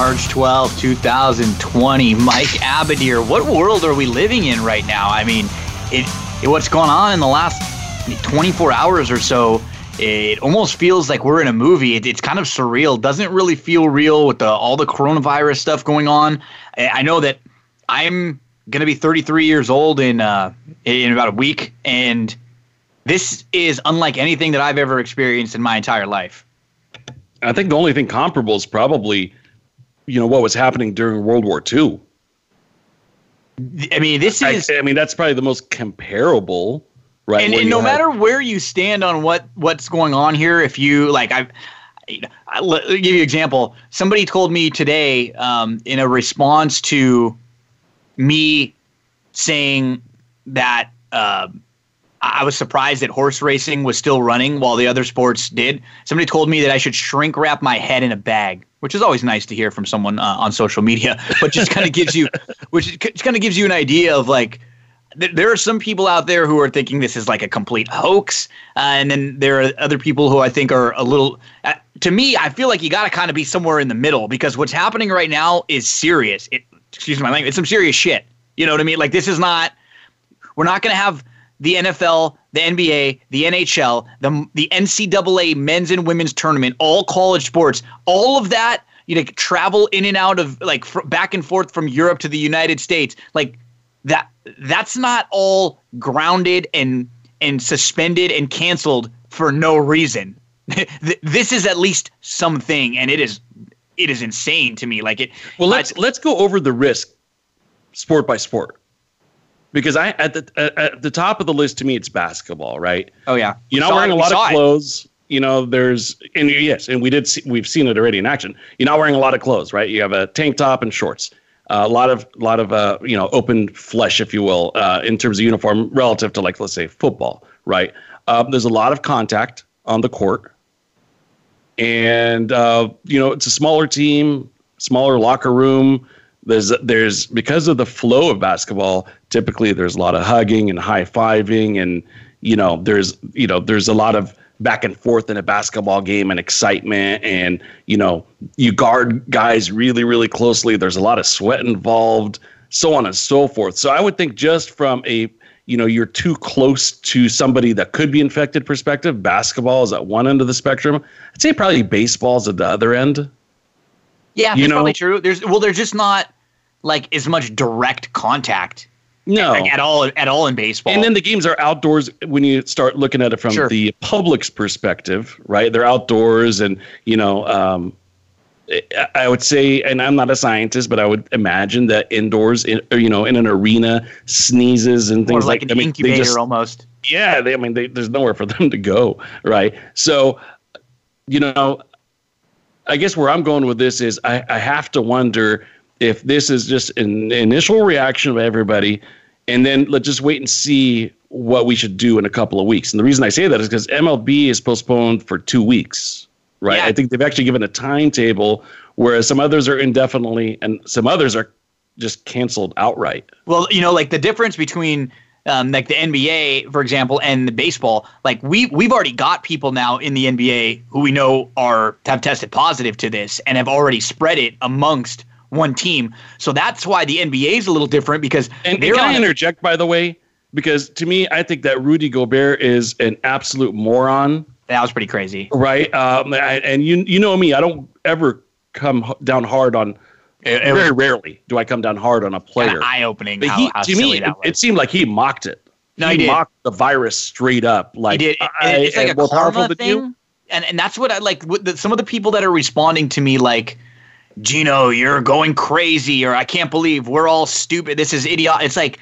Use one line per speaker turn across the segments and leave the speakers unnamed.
March 12, 2020. Mike Abadir, what world are we living in right now? I mean, it, it, on in the last 24 hours or so, it almost feels like we're in a movie. It, it's kind of surreal. Doesn't really feel real with the, all the coronavirus stuff going on. I know that I'm going to be 33 years old in uh, in about a week, and this is unlike anything that I've ever experienced in my entire life.
I think the only thing comparable is probably you know what was happening during World War II.
I mean, this is.
I, I mean, that's probably the most comparable,
right? And, and no have, matter where you stand on what what's going on here, if you like, I've. i give you an example. Somebody told me today um, in a response to me saying that uh, I was surprised that horse racing was still running while the other sports did. Somebody told me that I should shrink wrap my head in a bag which is always nice to hear from someone uh, on social media, but just kind of gives you, which kind of gives you an idea of like, th- there are some people out there who are thinking this is like a complete hoax, uh, and then there are other people who I think are a little. Uh, to me, I feel like you got to kind of be somewhere in the middle because what's happening right now is serious. It, excuse my language. It's some serious shit. You know what I mean? Like this is not. We're not going to have the NFL, the NBA, the NHL, the the NCAA men's and women's tournament, all college sports, all of that. You know, travel in and out of like fr- back and forth from Europe to the United States, like that. That's not all grounded and and suspended and canceled for no reason. this is at least something, and it is it is insane to me. Like it.
Well, let's I, let's go over the risk, sport by sport because I at the at, at the top of the list to me it's basketball, right?
Oh yeah, you're not
wearing it, a lot of clothes. It. You know, there's and yes, and we did see, we've seen it already in action. You're not wearing a lot of clothes, right? You have a tank top and shorts. Uh, a lot of lot of uh, you know open flesh, if you will, uh, in terms of uniform relative to like let's say football, right? Um, there's a lot of contact on the court, and uh, you know it's a smaller team, smaller locker room. There's there's because of the flow of basketball, typically there's a lot of hugging and high fiving and you know there's you know there's a lot of back and forth in a basketball game and excitement and you know you guard guys really really closely there's a lot of sweat involved so on and so forth so i would think just from a you know you're too close to somebody that could be infected perspective basketball is at one end of the spectrum i'd say probably baseball's at the other end
yeah you that's know? probably true there's well there's just not like as much direct contact
no,
like, at all, at all in baseball.
And then the games are outdoors when you start looking at it from sure. the public's perspective, right? They're outdoors, and you know, um, I would say, and I'm not a scientist, but I would imagine that indoors, in, you know, in an arena, sneezes and things
like,
like an
I mean, incubator just, almost.
Yeah, they, I mean, they, there's nowhere for them to go, right? So, you know, I guess where I'm going with this is I, I have to wonder if this is just an initial reaction of everybody, and then let's just wait and see what we should do in a couple of weeks. And the reason I say that is because MLB is postponed for two weeks, right? Yeah. I think they've actually given a timetable, whereas some others are indefinitely and some others are just canceled outright.
Well, you know, like the difference between um, like the NBA, for example, and the baseball, like we we've already got people now in the NBA who we know are have tested positive to this and have already spread it amongst one team. So that's why the NBA is a little different because.
And, and can I interject, by the way? Because to me, I think that Rudy Gobert is an absolute moron.
That was pretty crazy,
right? Um, I, and you you know me, I don't ever come down hard on. very rarely do I come down hard on a player.
Eye opening. to
me, it, seemed like he mocked it. No, he, he mocked the virus straight up. Like he
did. it's like a more powerful thing. Than you. And and that's what I like. The, some of the people that are responding to me like Gino, you're going crazy, or I can't believe we're all stupid. This is idiot. It's like,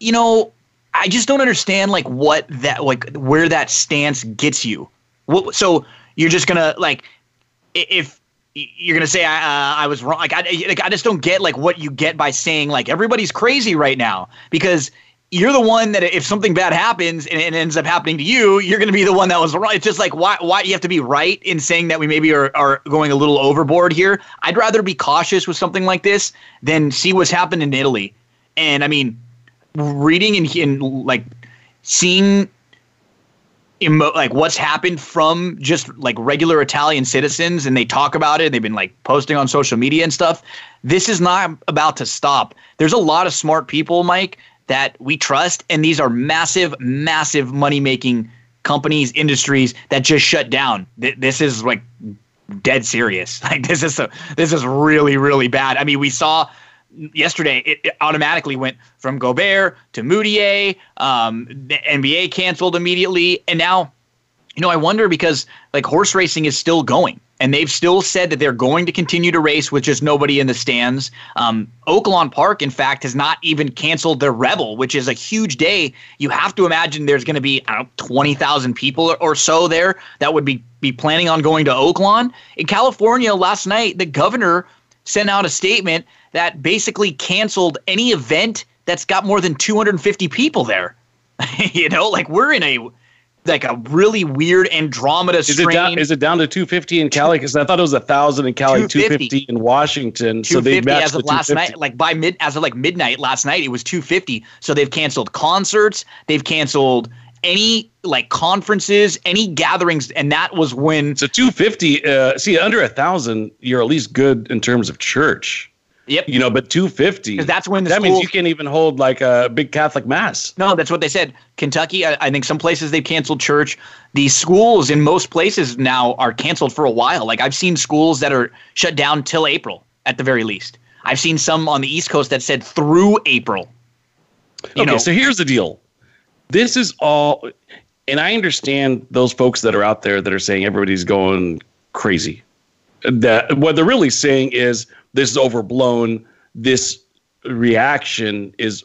you know, I just don't understand like what that like where that stance gets you. What, so you're just gonna like if you're gonna say I, uh, I was wrong. Like I, like I just don't get like what you get by saying like everybody's crazy right now because you're the one that if something bad happens and it ends up happening to you, you're going to be the one that was wrong. It's just like why why you have to be right in saying that we maybe are, are going a little overboard here. I'd rather be cautious with something like this than see what's happened in Italy. And I mean, reading and, and like seeing emo- like what's happened from just like regular Italian citizens and they talk about it. They've been like posting on social media and stuff. This is not about to stop. There's a lot of smart people, Mike, that we trust. And these are massive, massive money making companies, industries that just shut down. this is like dead serious. Like this is a, this is really, really bad. I mean, we saw yesterday it, it automatically went from Gobert to Moutier. Um, the NBA canceled immediately, and now you know, I wonder because like horse racing is still going, and they've still said that they're going to continue to race with just nobody in the stands. Um, Oaklawn Park, in fact, has not even canceled their Rebel, which is a huge day. You have to imagine there's going to be I don't know, twenty thousand people or so there that would be be planning on going to Oaklawn in California. Last night, the governor sent out a statement that basically canceled any event that's got more than 250 people there. you know, like we're in a like a really weird Andromeda is strain.
It down, is it down to 250 in Cali? Because I thought it was a thousand in Cali, 250, in Washington. so they
matched
as of last
night, like by mid as of like midnight last night, it was 250. So they've canceled concerts, they've canceled any like conferences, any gatherings, and that was when.
So 250. Uh, see, under a thousand, you're at least good in terms of church.
Yep.
You know, but 250.
Because that's when the
that
schools,
means you can't even hold like a big Catholic mass.
No, that's what they said. Kentucky, I, I, think some places they've canceled church. The schools in most places now are canceled for a while. Like I've seen schools that are shut down till April at the very least. I've seen some on the East Coast that said through April.
You okay, know, so here's the deal. This is all, and I understand those folks that are out there that are saying everybody's going crazy. That what they're really saying is this is overblown. This reaction is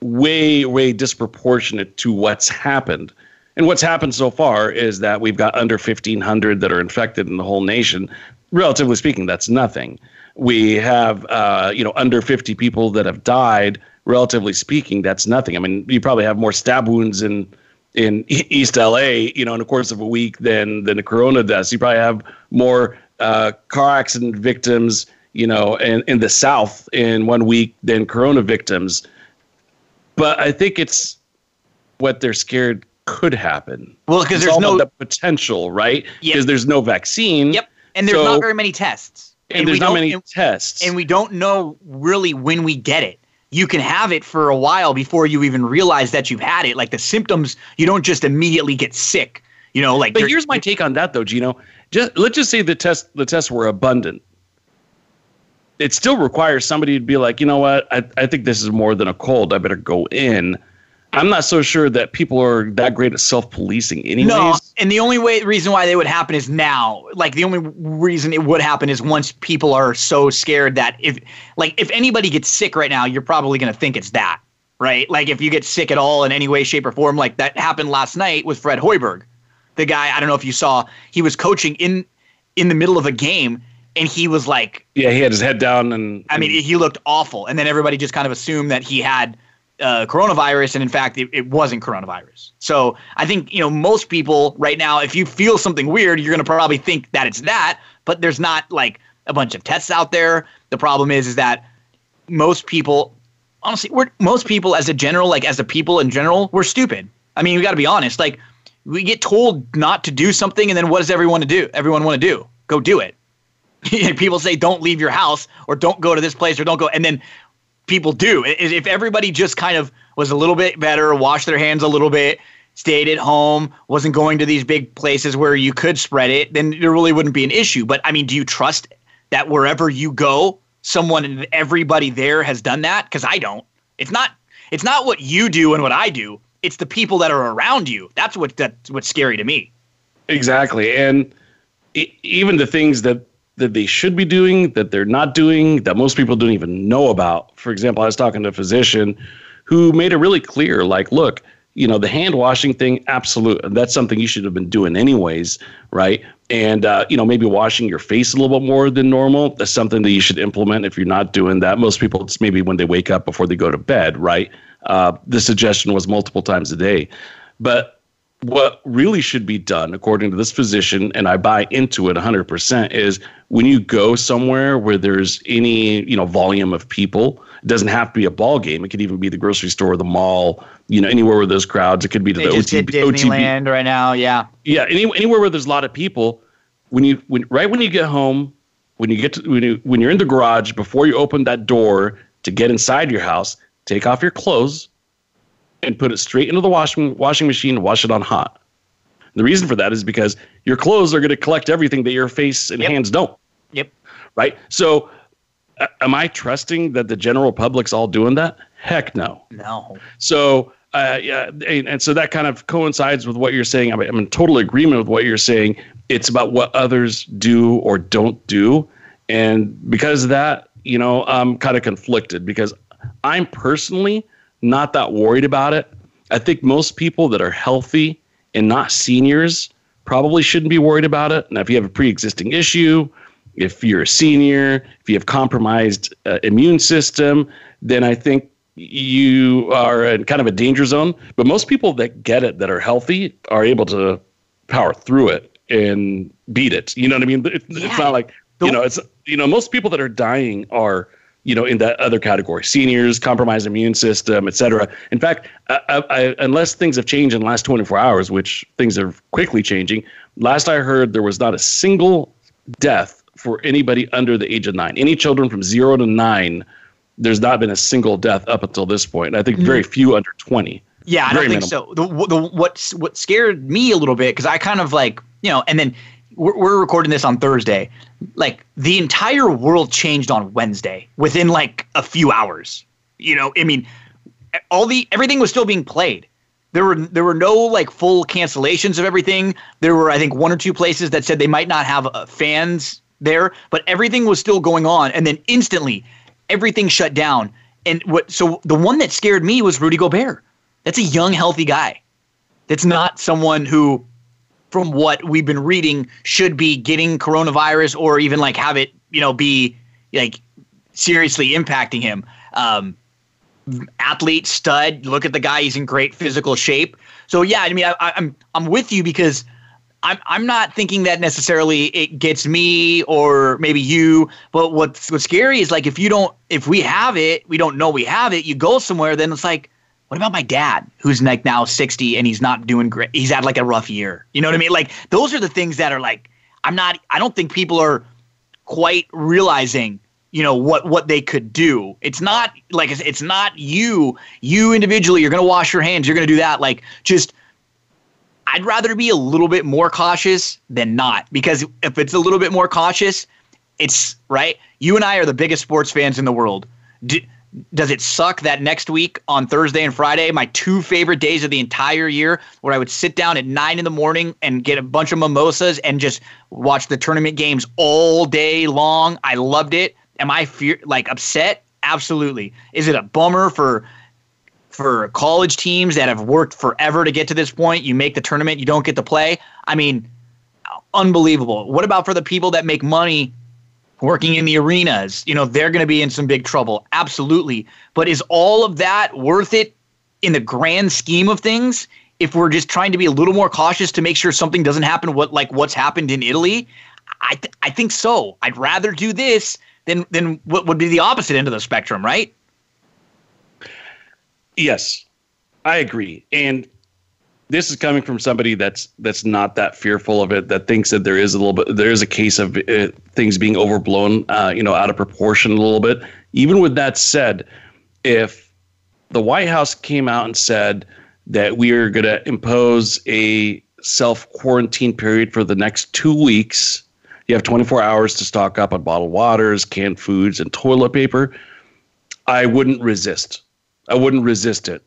way, way disproportionate to what's happened. And what's happened so far is that we've got under 1,500 that are infected in the whole nation. Relatively speaking, that's nothing. We have, uh, you know, under 50 people that have died. Relatively speaking, that's nothing. I mean, you probably have more stab wounds in in East LA, you know, in the course of a week than than the corona deaths. You probably have more uh, car accident victims you know, and in the South in one week than Corona victims. But I think it's what they're scared could happen.
Well, because there's no
the potential, right? Because
yep.
there's no vaccine.
Yep, and there's so, not very many tests.
And, and there's not many and, tests,
and we don't know really when we get it. You can have it for a while before you even realize that you've had it. Like the symptoms, you don't just immediately get sick. You know, like.
But here's my take on that, though, Gino. Just let's just say the test the tests were abundant it still requires somebody to be like, you know what, I, I think this is more than a cold. I better go in. I'm not so sure that people are that great at self policing anyways. No,
and the only way reason why they would happen is now. Like the only reason it would happen is once people are so scared that if like if anybody gets sick right now, you're probably gonna think it's that. Right? Like if you get sick at all in any way, shape, or form, like that happened last night with Fred Hoiberg. The guy, I don't know if you saw, he was coaching in in the middle of a game and he was like
yeah he had his head down and, and
i mean he looked awful and then everybody just kind of assumed that he had uh, coronavirus and in fact it, it, wasn't coronavirus so i think you know most people right now if you feel something weird you're going to probably think that it's that but there's not like a bunch of tests out there the problem is is that most people honestly we're most people as a general like as a people in general we're stupid i mean we got to be honest like we get told not to do something and then what does everyone to do everyone want to do go do it people say don't leave your house or don't go to this place or don't go and then people do if everybody just kind of was a little bit better washed their hands a little bit stayed at home wasn't going to these big places where you could spread it then there really wouldn't be an issue but i mean do you trust that wherever you go someone and everybody there has done that because i don't it's not it's not what you do and what i do it's the people that are around you that's what that's what's scary to me
exactly and even the things that that they should be doing that they're not doing that most people don't even know about. For example, I was talking to a physician who made it really clear like, look, you know, the hand washing thing, absolute. That's something you should have been doing anyways, right? And, uh, you know, maybe washing your face a little bit more than normal. That's something that you should implement if you're not doing that. Most people, it's maybe when they wake up before they go to bed, right? Uh, the suggestion was multiple times a day. But what really should be done, according to this physician, and I buy into it 100%, is when you go somewhere where there's any you know volume of people, it doesn't have to be a ball game. It could even be the grocery store, the mall, you know, anywhere where there's crowds. It could be to they the just OTB, did
Disneyland OTB. right now, yeah,
yeah. Any, anywhere where there's a lot of people, when you when right when you get home, when you get to, when you when you're in the garage before you open that door to get inside your house, take off your clothes and put it straight into the washing washing machine wash it on hot. The reason for that is because your clothes are going to collect everything that your face and yep. hands don't.
Yep.
Right. So, uh, am I trusting that the general public's all doing that? Heck no.
No.
So, uh, yeah, and, and, so that kind of coincides with what you're saying. I mean, I'm in total agreement with what you're saying. It's about what others do or don't do, and because of that, you know, I'm kind of conflicted because I'm personally not that worried about it. I think most people that are healthy and not seniors probably shouldn't be worried about it. Now, if you have a pre existing issue, if you're a senior, if you have compromised uh, immune system, then I think you are in kind of a danger zone. But most people that get it, that are healthy, are able to power through it and beat it. You know what I mean? It's, yeah. it's not like you know, it's you know, most people that are dying are you know, in that other category, seniors, compromised immune system, et cetera. In fact, I, I, unless things have changed in the last 24 hours, which things are quickly changing, last I heard there was not a single death for anybody under the age of nine. Any children from zero to nine, there's not been a single death up until this point. I think mm-hmm. very few under 20. Yeah,
I don't think minimal. so. The, the, what what scared me a little bit because I kind of like you know, and then we're, we're recording this on Thursday. Like the entire world changed on Wednesday within like a few hours. You know, I mean, all the everything was still being played. There were there were no like full cancellations of everything. There were I think one or two places that said they might not have uh, fans there, but everything was still going on. And then instantly, everything shut down. And what? So the one that scared me was Rudy Gobert. That's a young, healthy guy. That's not someone who from what we've been reading should be getting coronavirus or even like have it, you know, be like seriously impacting him. Um, athlete stud. Look at the guy; he's in great physical shape. So yeah, I mean, I, I'm I'm with you because I'm I'm not thinking that necessarily it gets me or maybe you. But what's what's scary is like if you don't if we have it, we don't know we have it. You go somewhere, then it's like what about my dad who's like now 60 and he's not doing great he's had like a rough year you know what i mean like those are the things that are like i'm not i don't think people are quite realizing you know what what they could do it's not like it's not you you individually you're going to wash your hands you're going to do that like just i'd rather be a little bit more cautious than not because if it's a little bit more cautious it's right you and i are the biggest sports fans in the world does it suck that next week on Thursday and Friday, my two favorite days of the entire year, where I would sit down at nine in the morning and get a bunch of mimosas and just watch the tournament games all day long? I loved it. Am I like upset? Absolutely. Is it a bummer for for college teams that have worked forever to get to this point? You make the tournament, you don't get to play. I mean, unbelievable. What about for the people that make money working in the arenas, you know, they're going to be in some big trouble. Absolutely. But is all of that worth it in the grand scheme of things? If we're just trying to be a little more cautious to make sure something doesn't happen, what like what's happened in Italy, I th- I think so. I'd rather do this than than what would be the opposite end of the spectrum, right?
Yes, I agree. And this is coming from somebody that's that's not that fearful of it that thinks that there is a little bit there is a case of uh, things being overblown uh, you know out of proportion a little bit even with that said if the white house came out and said that we are going to impose a self quarantine period for the next two weeks you have 24 hours to stock up on bottled waters canned foods and toilet paper i wouldn't resist i wouldn't resist it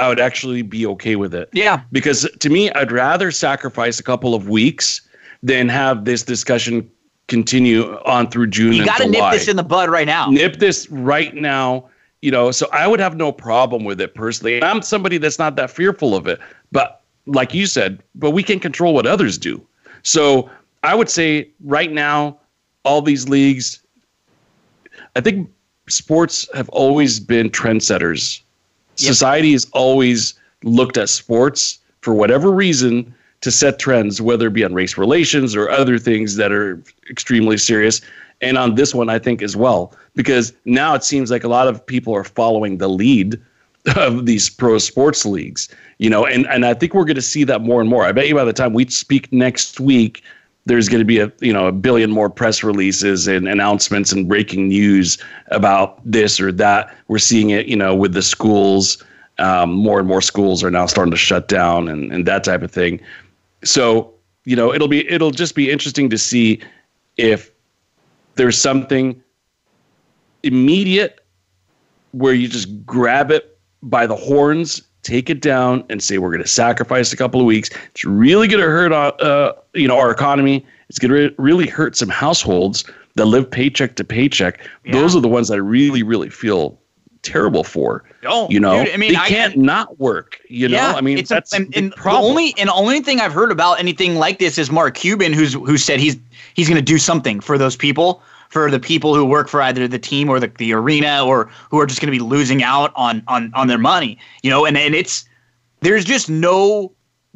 I would actually be okay with it.
Yeah.
Because to me, I'd rather sacrifice a couple of weeks than have this discussion continue on through June.
You
got to
nip this in the bud right now.
Nip this right now. You know, so I would have no problem with it personally. I'm somebody that's not that fearful of it. But like you said, but we can control what others do. So I would say right now, all these leagues, I think sports have always been trendsetters Yep. Society has always looked at sports for whatever reason to set trends, whether it be on race relations or other things that are extremely serious. And on this one, I think as well, because now it seems like a lot of people are following the lead of these pro sports leagues, you know, and, and I think we're going to see that more and more. I bet you by the time we speak next week, there's going to be a you know a billion more press releases and announcements and breaking news about this or that. We're seeing it, you know, with the schools. Um, more and more schools are now starting to shut down and, and that type of thing. So you know, it'll be it'll just be interesting to see if there's something immediate where you just grab it by the horns take it down and say we're going to sacrifice a couple of weeks. It's really going to hurt, uh, uh, you know, our economy. It's going to really hurt some households that live paycheck to paycheck. Yeah. Those are the ones that I really, really feel terrible for. Oh, you know,
dude, I mean, they
I, can't not work. You yeah, know, I mean, it's that's a, and, and the
only and only thing I've heard about anything like this is Mark Cuban, who's who said he's he's going to do something for those people for the people who work for either the team or the, the arena or who are just going to be losing out on, on, on their money, you know, and, and it's, there's just no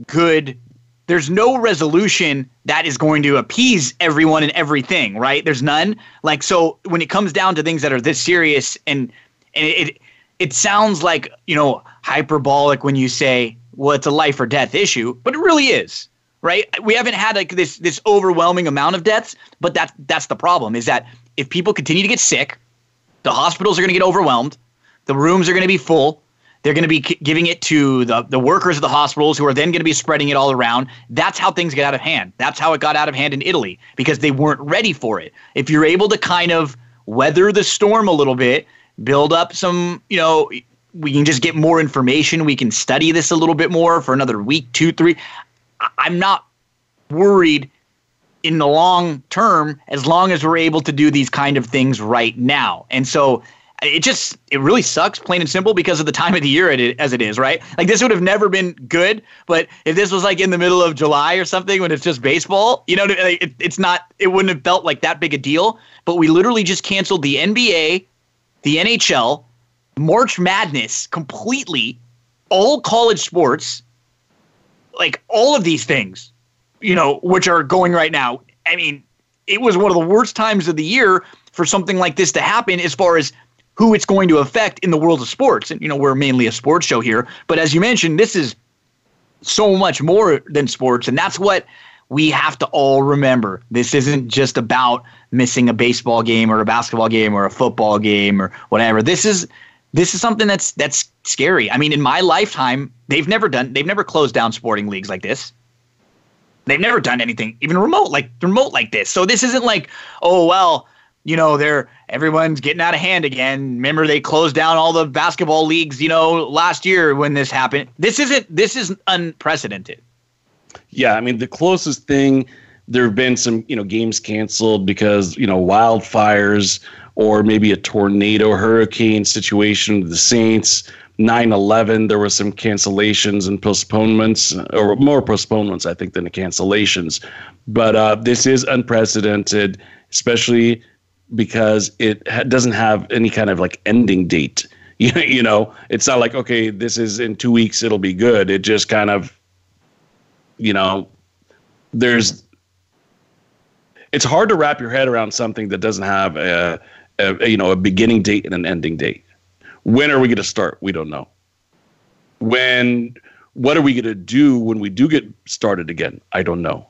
good, there's no resolution that is going to appease everyone and everything, right? There's none. Like, so when it comes down to things that are this serious and, and it, it, it sounds like, you know, hyperbolic when you say, well, it's a life or death issue, but it really is right? We haven't had like this this overwhelming amount of deaths, but that's that's the problem is that if people continue to get sick, the hospitals are going to get overwhelmed, the rooms are going to be full, they're going to be c- giving it to the, the workers of the hospitals who are then going to be spreading it all around. That's how things get out of hand. That's how it got out of hand in Italy because they weren't ready for it. If you're able to kind of weather the storm a little bit, build up some, you know, we can just get more information. We can study this a little bit more for another week, two, three. I'm not worried in the long term as long as we're able to do these kind of things right now. And so it just it really sucks plain and simple because of the time of the year it, as it is right like this would have never been good but if this was like in the middle of july or something when it's just baseball you know it, it's not it wouldn't have felt like that big a deal but we literally just canceled the nba the nhl march madness completely all college sports like all of these things, you know, which are going right now. I mean, it was one of the worst times of the year for something like this to happen as far as who it's going to affect in the world of sports. And, you know, we're mainly a sports show here. But as you mentioned, this is so much more than sports. And that's what we have to all remember. This isn't just about missing a baseball game or a basketball game or a football game or whatever. This is this is something that's that's scary. I mean, in my lifetime, they've never done they've never closed down sporting leagues like this. They've never done anything even remote like remote like this. So this isn't like, oh well, you know, they're everyone's getting out of hand again. Remember they closed down all the basketball leagues, you know, last year when this happened. This isn't this is unprecedented.
Yeah, I mean, the closest thing there have been some, you know, games canceled because, you know, wildfires or maybe a tornado hurricane situation with the Saints. 9-11 there were some cancellations and postponements or more postponements i think than the cancellations but uh, this is unprecedented especially because it ha- doesn't have any kind of like ending date you, you know it's not like okay this is in two weeks it'll be good it just kind of you know there's it's hard to wrap your head around something that doesn't have a uh, a, you know a beginning date and an ending date. When are we going to start? We don't know. When what are we going to do when we do get started again? I don't know.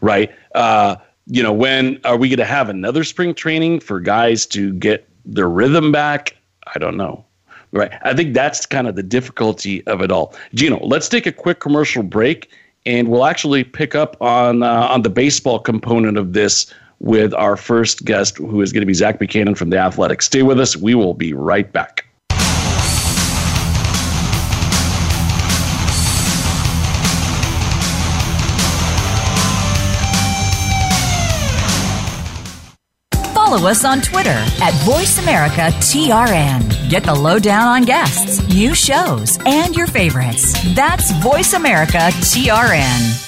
Right? Uh, you know, when are we going to have another spring training for guys to get their rhythm back? I don't know. Right? I think that's kind of the difficulty of it all. Gino, let's take a quick commercial break and we'll actually pick up on uh, on the baseball component of this with our first guest, who is going to be Zach Buchanan from The Athletic. Stay with us. We will be right back.
follow us on Twitter at VoiceAmericaTRN. Get the lowdown on guests, new shows, and your favorites. That's VoiceAmericaTRN.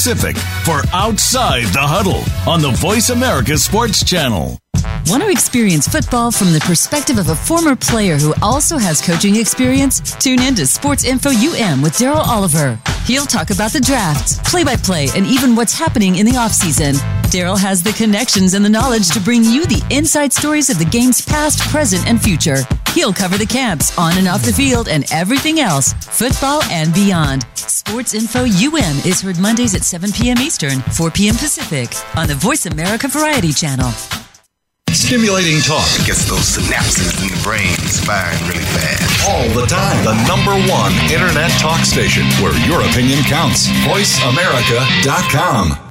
Pacific for Outside the Huddle on the Voice America Sports Channel.
Want to experience football from the perspective of a former player who also has coaching experience? Tune in to Sports Info UM with Daryl Oliver. He'll talk about the draft, play by play, and even what's happening in the offseason. Daryl has the connections and the knowledge to bring you the inside stories of the game's past, present, and future. He'll cover the camps on and off the field and everything else, football and beyond. Sports Info UM is heard Mondays at 7 p.m. Eastern, 4 p.m. Pacific on the Voice America Variety Channel.
Stimulating talk it gets those synapses in the brain firing really fast. All the time. The number one internet talk station where your opinion counts. VoiceAmerica.com.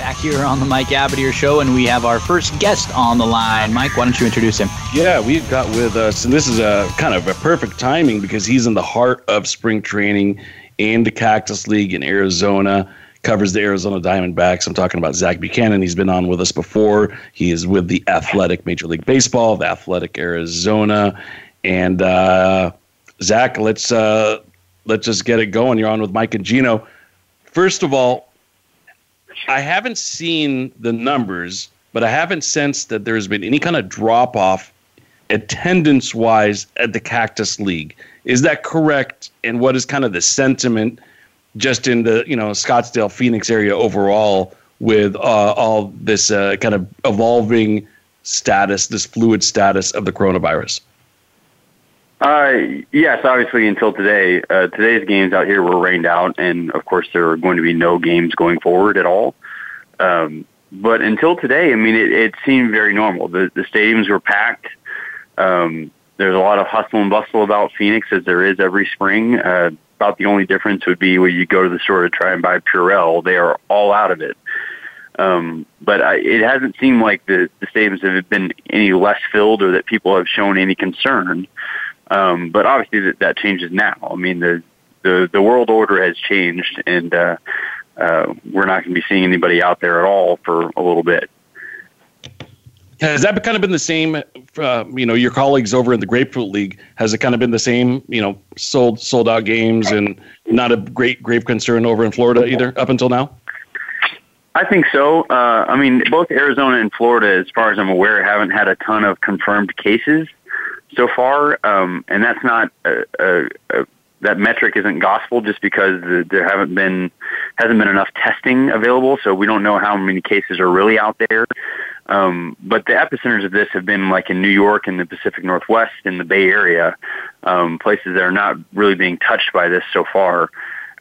back here on the Mike Abadir Show, and we have our first guest on the line. Mike, why don't you introduce him?
Yeah, we've got with us, and this is a kind of a perfect timing because he's in the heart of spring training in the Cactus League in Arizona. Covers the Arizona Diamondbacks. I'm talking about Zach Buchanan. He's been on with us before. He is with the Athletic Major League Baseball, the Athletic Arizona, and uh, Zach, let's uh, let's just get it going. You're on with Mike and Gino. First of all, I haven't seen the numbers, but I haven't sensed that there's been any kind of drop off attendance wise at the Cactus League. Is that correct? And what is kind of the sentiment just in the you know Scottsdale Phoenix area overall with uh, all this uh, kind of evolving status, this fluid status of the coronavirus?
Uh, yes, obviously until today. Uh, today's games out here were rained out, and of course there are going to be no games going forward at all. Um, but until today, I mean, it, it seemed very normal. The, the stadiums were packed. Um, there's a lot of hustle and bustle about Phoenix, as there is every spring. Uh, about the only difference would be when you go to the store to try and buy Purell, they are all out of it. Um, but I, it hasn't seemed like the, the stadiums have been any less filled or that people have shown any concern. Um, but obviously that, that changes now. I mean, the, the, the world order has changed and, uh, uh, we're not going to be seeing anybody out there at all for a little bit.
Has that kind of been the same? Uh, you know, your colleagues over in the Grapefruit League has it kind of been the same? You know, sold sold out games and not a great grave concern over in Florida either up until now.
I think so. Uh, I mean, both Arizona and Florida, as far as I'm aware, haven't had a ton of confirmed cases so far, um, and that's not a, a, a, that metric isn't gospel just because the, there haven't been hasn't been enough testing available, so we don't know how many cases are really out there. Um, but the epicenters of this have been like in New York and the Pacific Northwest in the Bay Area, um, places that are not really being touched by this so far,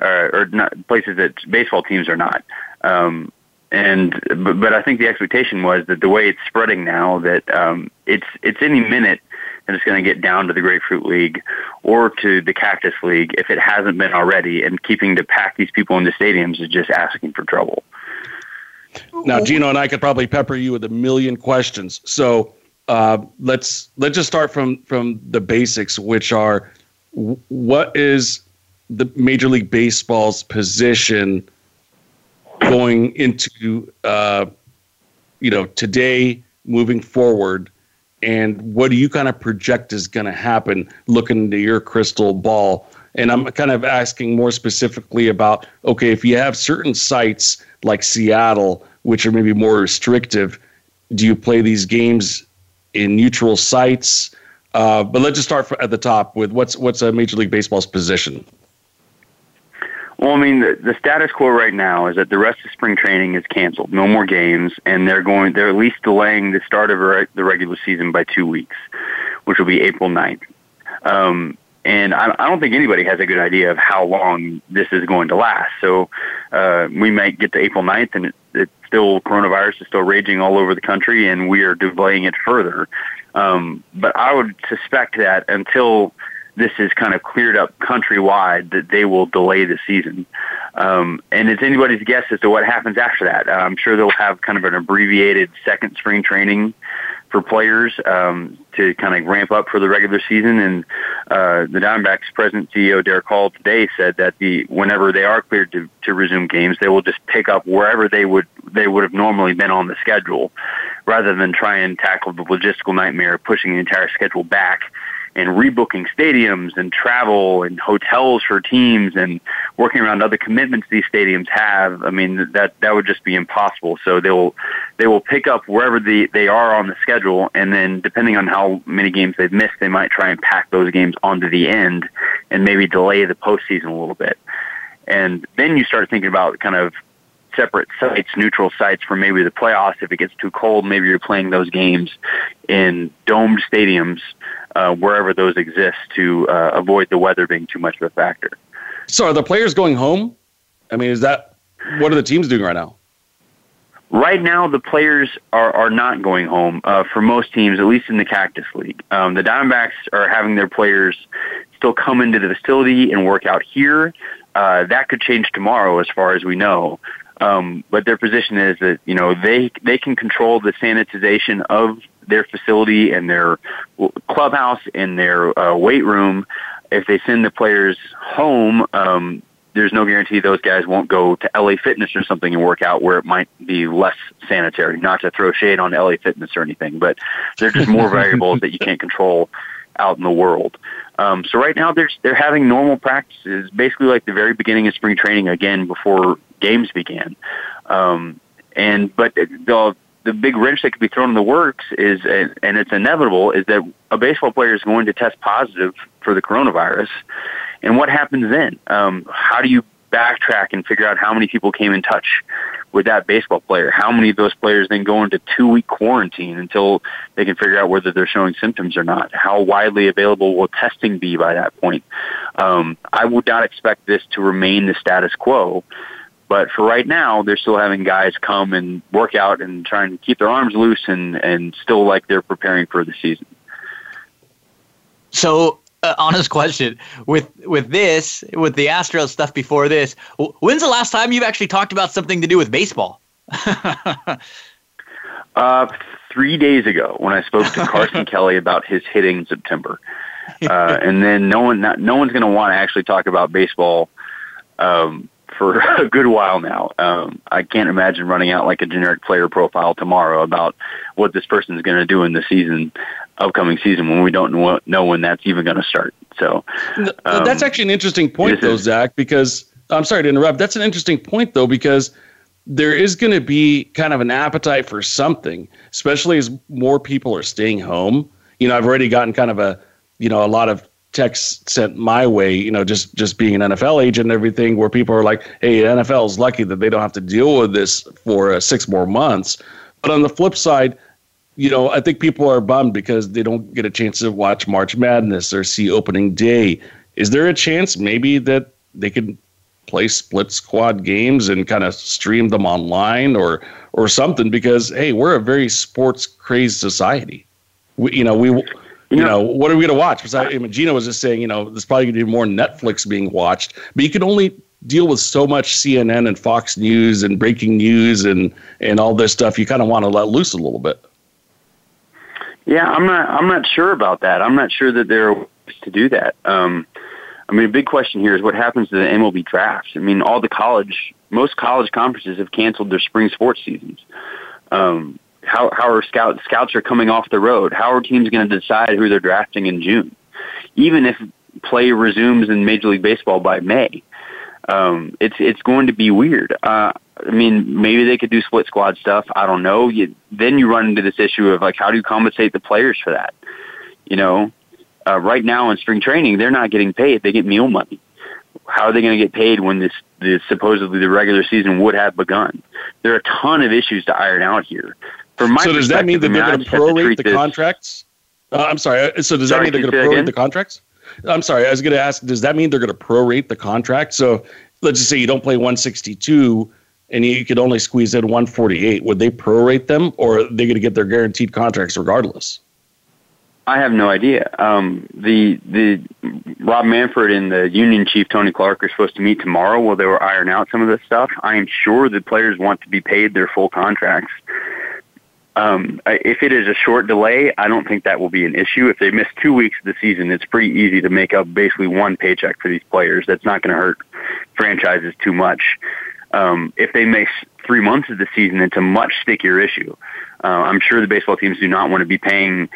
uh, or not places that baseball teams are not. Um, and but, but I think the expectation was that the way it's spreading now, that um, it's it's any minute and it's going to get down to the Grapefruit League or to the Cactus League if it hasn't been already. And keeping to pack these people into stadiums is just asking for trouble.
Now, Gino and I could probably pepper you with a million questions. So uh, let's let's just start from from the basics, which are what is the Major League Baseball's position going into uh, you know today moving forward and what do you kind of project is going to happen looking into your crystal ball? And I'm kind of asking more specifically about okay, if you have certain sites like Seattle, which are maybe more restrictive, do you play these games in neutral sites? Uh, but let's just start at the top with what's what's a Major League Baseball's position.
Well, I mean, the, the status quo right now is that the rest of spring training is canceled. No more games, and they're going. They're at least delaying the start of re- the regular season by two weeks, which will be April 9th. Um, and I, I don't think anybody has a good idea of how long this is going to last. So uh, we might get to April 9th, and it, it's still coronavirus is still raging all over the country, and we are delaying it further. Um, but I would suspect that until this is kind of cleared up countrywide that they will delay the season. Um, and it's anybody's guess as to what happens after that. Uh, I'm sure they'll have kind of an abbreviated second spring training for players um, to kind of ramp up for the regular season. And uh, the Diamondbacks' president CEO Derrick Hall today said that the whenever they are cleared to, to resume games, they will just pick up wherever they would they would have normally been on the schedule, rather than try and tackle the logistical nightmare of pushing the entire schedule back and rebooking stadiums and travel and hotels for teams and working around other commitments these stadiums have. I mean, that that would just be impossible. So they will they will pick up wherever the, they are on the schedule, and then depending on how many games they've missed, they might try and pack those games onto the end and maybe delay the postseason a little bit. And then you start thinking about kind of separate sites, neutral sites for maybe the playoffs. If it gets too cold, maybe you're playing those games in domed stadiums, uh, wherever those exist, to uh, avoid the weather being too much of a factor.
So, are the players going home? I mean, is that what are the teams doing right now?
Right now, the players are, are not going home uh, for most teams, at least in the Cactus League. Um, the Diamondbacks are having their players still come into the facility and work out here. Uh, that could change tomorrow, as far as we know. Um, but their position is that you know they they can control the sanitization of their facility and their clubhouse and their uh, weight room. If they send the players home, um, there's no guarantee those guys won't go to LA Fitness or something and work out where it might be less sanitary. Not to throw shade on LA Fitness or anything, but they're just more variables that you can't control out in the world. Um, so right now they're they're having normal practices, basically like the very beginning of spring training again before games began. Um, and but the the big wrench that could be thrown in the works is, and it's inevitable, is that a baseball player is going to test positive for the coronavirus. And what happens then? Um, how do you backtrack and figure out how many people came in touch with that baseball player. How many of those players then go into two week quarantine until they can figure out whether they're showing symptoms or not? How widely available will testing be by that point? Um, I would not expect this to remain the status quo. But for right now, they're still having guys come and work out and trying to keep their arms loose and, and still like they're preparing for the season.
So uh, honest question with with this with the Astros stuff before this. When's the last time you've actually talked about something to do with baseball?
uh, three days ago, when I spoke to Carson Kelly about his hitting in September, uh, and then no one not, no one's going to want to actually talk about baseball um, for a good while now. Um, I can't imagine running out like a generic player profile tomorrow about what this person is going to do in the season, upcoming season, when we don't know, when that's even going to start. So
um, that's actually an interesting point, though, is, Zach. Because I'm sorry to interrupt. That's an interesting point, though, because there is going to be kind of an appetite for something, especially as more people are staying home. You know, I've already gotten kind of a you know a lot of text sent my way, you know, just just being an NFL agent and everything, where people are like, "Hey, NFL is lucky that they don't have to deal with this for uh, six more months." But on the flip side, you know, I think people are bummed because they don't get a chance to watch March Madness or see opening day. Is there a chance maybe that they could play split squad games and kind of stream them online or or something because hey, we're a very sports crazed society. We, you know, we you know, what are we going to watch? Because I, I mean, Gino was just saying, you know, there's probably going to be more Netflix being watched, but you can only deal with so much CNN and Fox News and breaking news and and all this stuff. You kind of want to let loose a little bit.
Yeah, I'm not. I'm not sure about that. I'm not sure that there are ways to do that. Um, I mean, a big question here is what happens to the MLB drafts. I mean, all the college, most college conferences have canceled their spring sports seasons. Um, how how are scouts scouts are coming off the road? How are teams going to decide who they're drafting in June? Even if play resumes in Major League Baseball by May, um, it's it's going to be weird. Uh, I mean, maybe they could do split squad stuff. I don't know. You, then you run into this issue of like, how do you compensate the players for that? You know, uh, right now in spring training, they're not getting paid; they get meal money. How are they going to get paid when this, this supposedly the regular season would have begun? There are a ton of issues to iron out here.
From my so does that mean that they're going to prorate the contracts? Uh, I'm sorry. Uh, so does sorry, that mean they're going to prorate the contracts? I'm sorry. I was going to ask. Does that mean they're going to prorate the contract? So let's just say you don't play 162 and you could only squeeze in 148. Would they prorate them, or are they going to get their guaranteed contracts regardless?
I have no idea. Um, the the Rob Manfred and the union chief Tony Clark are supposed to meet tomorrow. while they were iron out some of this stuff. I am sure the players want to be paid their full contracts um, if it is a short delay, I don't think that will be an issue. If they miss two weeks of the season, it's pretty easy to make up basically one paycheck for these players. That's not going to hurt franchises too much. Um, if they miss three months of the season, it's a much stickier issue. Uh, I'm sure the baseball teams do not want to be paying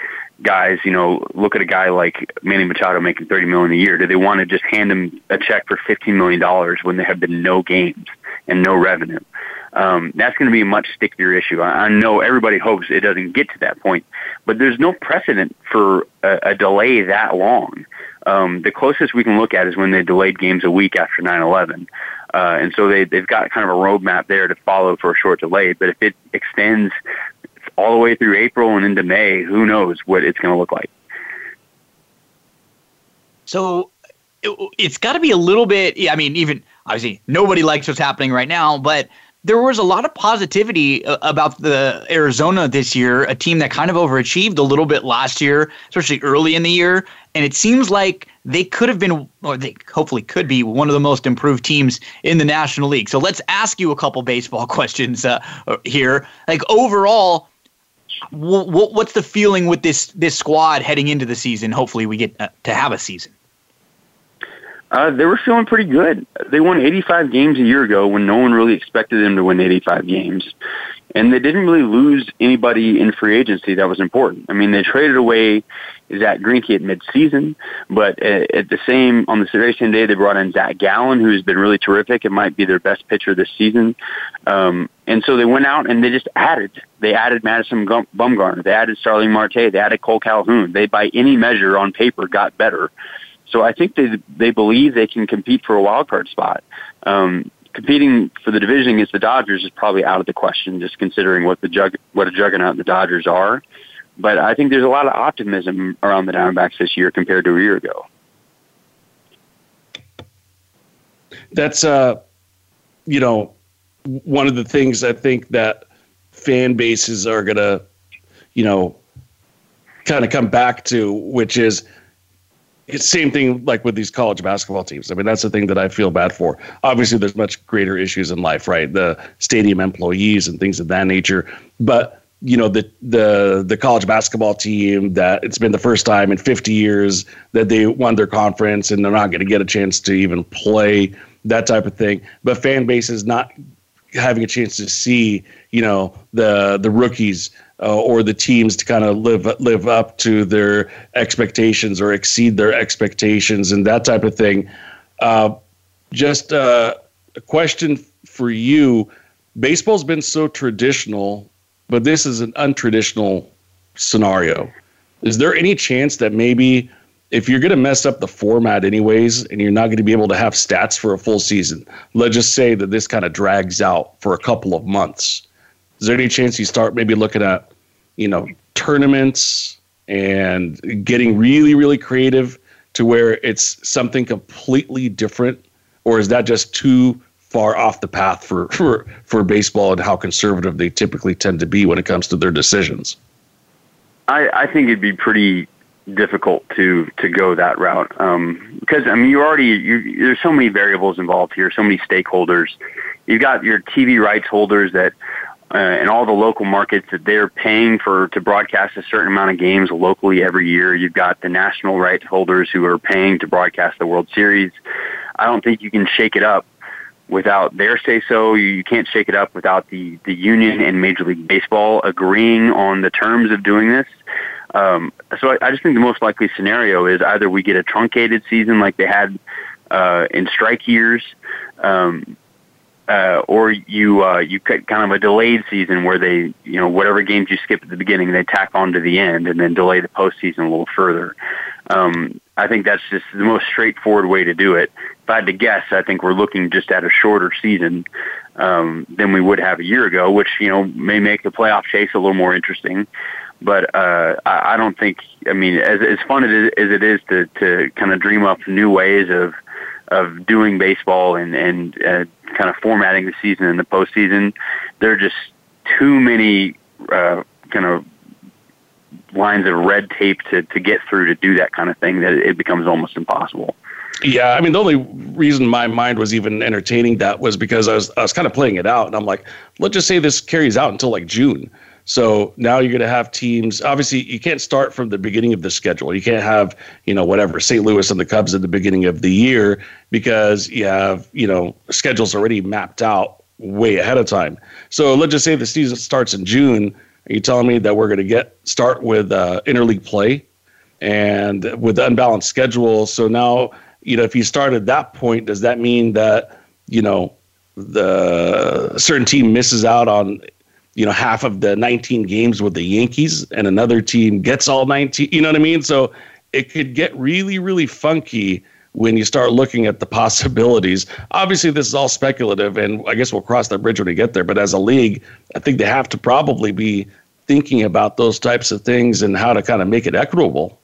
guys, you know, look at a guy like Manny Machado making thirty million a year. Do they want to just hand him a check for fifteen million dollars when there have been no games and no revenue? Um, that's going to be a much stickier issue. I, I know everybody hopes it doesn't get to that point, but there's no precedent for a, a delay that long. Um, the closest we can look at is when they delayed games a week after nine eleven, uh, and so they, they've got kind of a roadmap there to follow for a short delay. But if it extends all the way through April and into May, who knows what it's going to look like.
So it, has got to be a little bit, I mean, even obviously nobody likes what's happening right now, but there was a lot of positivity uh, about the Arizona this year, a team that kind of overachieved a little bit last year, especially early in the year. And it seems like they could have been, or they hopefully could be, one of the most improved teams in the National League. So let's ask you a couple baseball questions uh, uh, here. Like overall, w- w- what's the feeling with this this squad heading into the season? Hopefully, we get uh, to have a season.
Uh, they were feeling pretty good. They won 85 games a year ago when no one really expected them to win 85 games. And they didn't really lose anybody in free agency that was important. I mean, they traded away Zach Greinke at midseason, but uh, at the same on the very same day they brought in Zach Gallen, who's been really terrific. It might be their best pitcher this season. Um, and so they went out and they just added. They added Madison Bumgarner. They added Starling Marte. They added Cole Calhoun. They, by any measure on paper, got better. So I think they they believe they can compete for a wild card spot. Um, competing for the division against the Dodgers is probably out of the question, just considering what the jug, what a juggernaut the Dodgers are. But I think there's a lot of optimism around the Diamondbacks this year compared to a year ago.
That's uh, you know, one of the things I think that fan bases are gonna, you know, kind of come back to, which is same thing like with these college basketball teams. I mean, that's the thing that I feel bad for. Obviously, there's much greater issues in life, right? The stadium employees and things of that nature. But you know, the the the college basketball team that it's been the first time in 50 years that they won their conference and they're not going to get a chance to even play that type of thing. But fan bases not having a chance to see you know the the rookies uh, or the teams to kind of live live up to their expectations or exceed their expectations and that type of thing. Uh, just uh, a question for you: Baseball's been so traditional, but this is an untraditional scenario. Is there any chance that maybe if you're going to mess up the format anyways and you're not going to be able to have stats for a full season let's just say that this kind of drags out for a couple of months is there any chance you start maybe looking at you know tournaments and getting really really creative to where it's something completely different or is that just too far off the path for for for baseball and how conservative they typically tend to be when it comes to their decisions
I, I think it'd be pretty difficult to to go that route um, because I mean you already you, there's so many variables involved here, so many stakeholders. You've got your TV rights holders that uh, in all the local markets that they're paying for to broadcast a certain amount of games locally every year. You've got the national rights holders who are paying to broadcast the World Series. I don't think you can shake it up without their say so. You can't shake it up without the the union and Major League Baseball agreeing on the terms of doing this. Um, so I, I just think the most likely scenario is either we get a truncated season like they had uh, in strike years, um, uh, or you uh, you cut kind of a delayed season where they you know whatever games you skip at the beginning they tack on to the end and then delay the postseason a little further. Um, I think that's just the most straightforward way to do it. If I had to guess, I think we're looking just at a shorter season um, than we would have a year ago, which you know may make the playoff chase a little more interesting but uh, I, I don't think. I mean, as as fun as it is to to kind of dream up new ways of of doing baseball and and uh, kind of formatting the season and the postseason, there are just too many uh, kind of lines of red tape to to get through to do that kind of thing that it becomes almost impossible.
Yeah, I mean, the only reason my mind was even entertaining that was because I was I was kind of playing it out, and I'm like, let's just say this carries out until like June. So now you're going to have teams. Obviously, you can't start from the beginning of the schedule. You can't have, you know, whatever, St. Louis and the Cubs at the beginning of the year because you have, you know, schedules already mapped out way ahead of time. So let's just say the season starts in June. Are you telling me that we're going to get start with uh, interleague play and with the unbalanced schedule? So now, you know, if you start at that point, does that mean that, you know, the certain team misses out on you know half of the 19 games with the Yankees and another team gets all 19 you know what I mean so it could get really really funky when you start looking at the possibilities obviously this is all speculative and I guess we'll cross that bridge when we get there but as a league I think they have to probably be thinking about those types of things and how to kind of make it equitable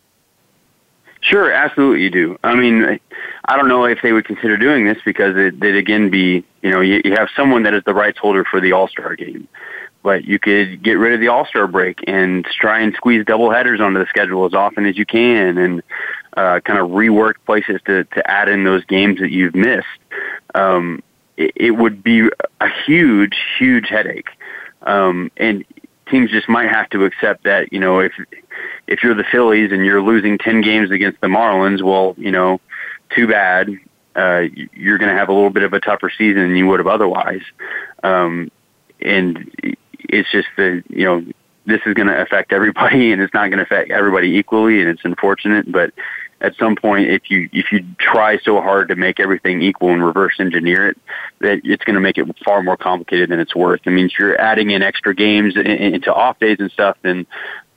Sure, absolutely you do. I mean, I don't know if they would consider doing this because it, would again be, you know, you, you have someone that is the rights holder for the All Star game but you could get rid of the All Star break and try and squeeze double headers onto the schedule as often as you can, and uh, kind of rework places to to add in those games that you've missed. Um, it, it would be a huge, huge headache, um, and teams just might have to accept that. You know, if if you're the Phillies and you're losing ten games against the Marlins, well, you know, too bad. Uh, you're going to have a little bit of a tougher season than you would have otherwise. Um, and it's just the you know this is going to affect everybody, and it's not going to affect everybody equally, and it's unfortunate, but at some point if you if you try so hard to make everything equal and reverse engineer it that it's going to make it far more complicated than it's worth i mean if you're adding in extra games into off days and stuff then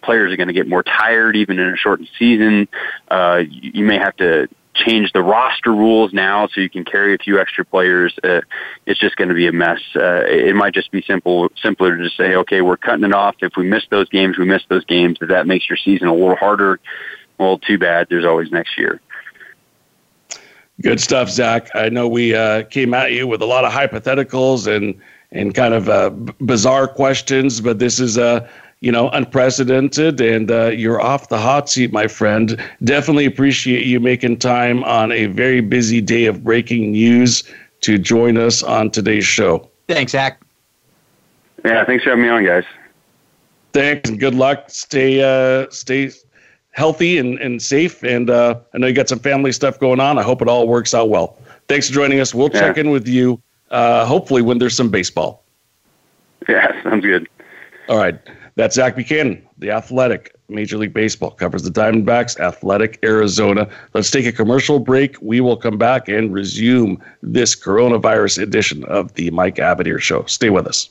players are going to get more tired even in a shortened season uh you may have to change the roster rules now so you can carry a few extra players. Uh, it's just going to be a mess. Uh, it might just be simple, simpler to just say, okay, we're cutting it off. If we miss those games, we miss those games. If that makes your season a little harder, well, too bad. There's always next year.
Good stuff, Zach. I know we uh, came at you with a lot of hypotheticals and and kind of uh, b- bizarre questions, but this is a, you know, unprecedented, and uh, you're off the hot seat, my friend. Definitely appreciate you making time on a very busy day of breaking news to join us on today's show.
Thanks, Zach.
Yeah, thanks for having me on, guys.
Thanks and good luck. Stay, uh, stay healthy and, and safe. And uh, I know you got some family stuff going on. I hope it all works out well. Thanks for joining us. We'll yeah. check in with you uh, hopefully when there's some baseball.
Yeah, sounds good.
All right. That's Zach Buchanan, the athletic Major League Baseball, covers the Diamondbacks, Athletic Arizona. Let's take a commercial break. We will come back and resume this coronavirus edition of the Mike Abadir Show. Stay with us.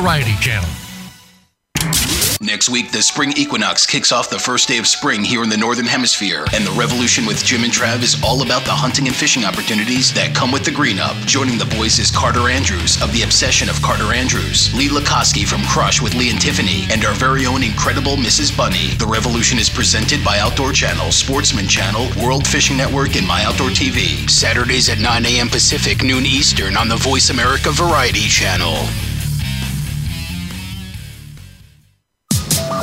Variety Channel. Next week, the spring equinox kicks off the first day of spring here in the Northern Hemisphere, and the revolution with Jim and Trav is all about the hunting and fishing opportunities that come with the green up. Joining the boys is Carter Andrews of The Obsession of Carter Andrews, Lee Lakosky from Crush with Lee and Tiffany, and our very own incredible Mrs. Bunny. The revolution is presented by Outdoor Channel, Sportsman Channel, World Fishing Network, and My Outdoor TV. Saturdays at 9 a.m. Pacific, noon Eastern on the Voice America Variety Channel.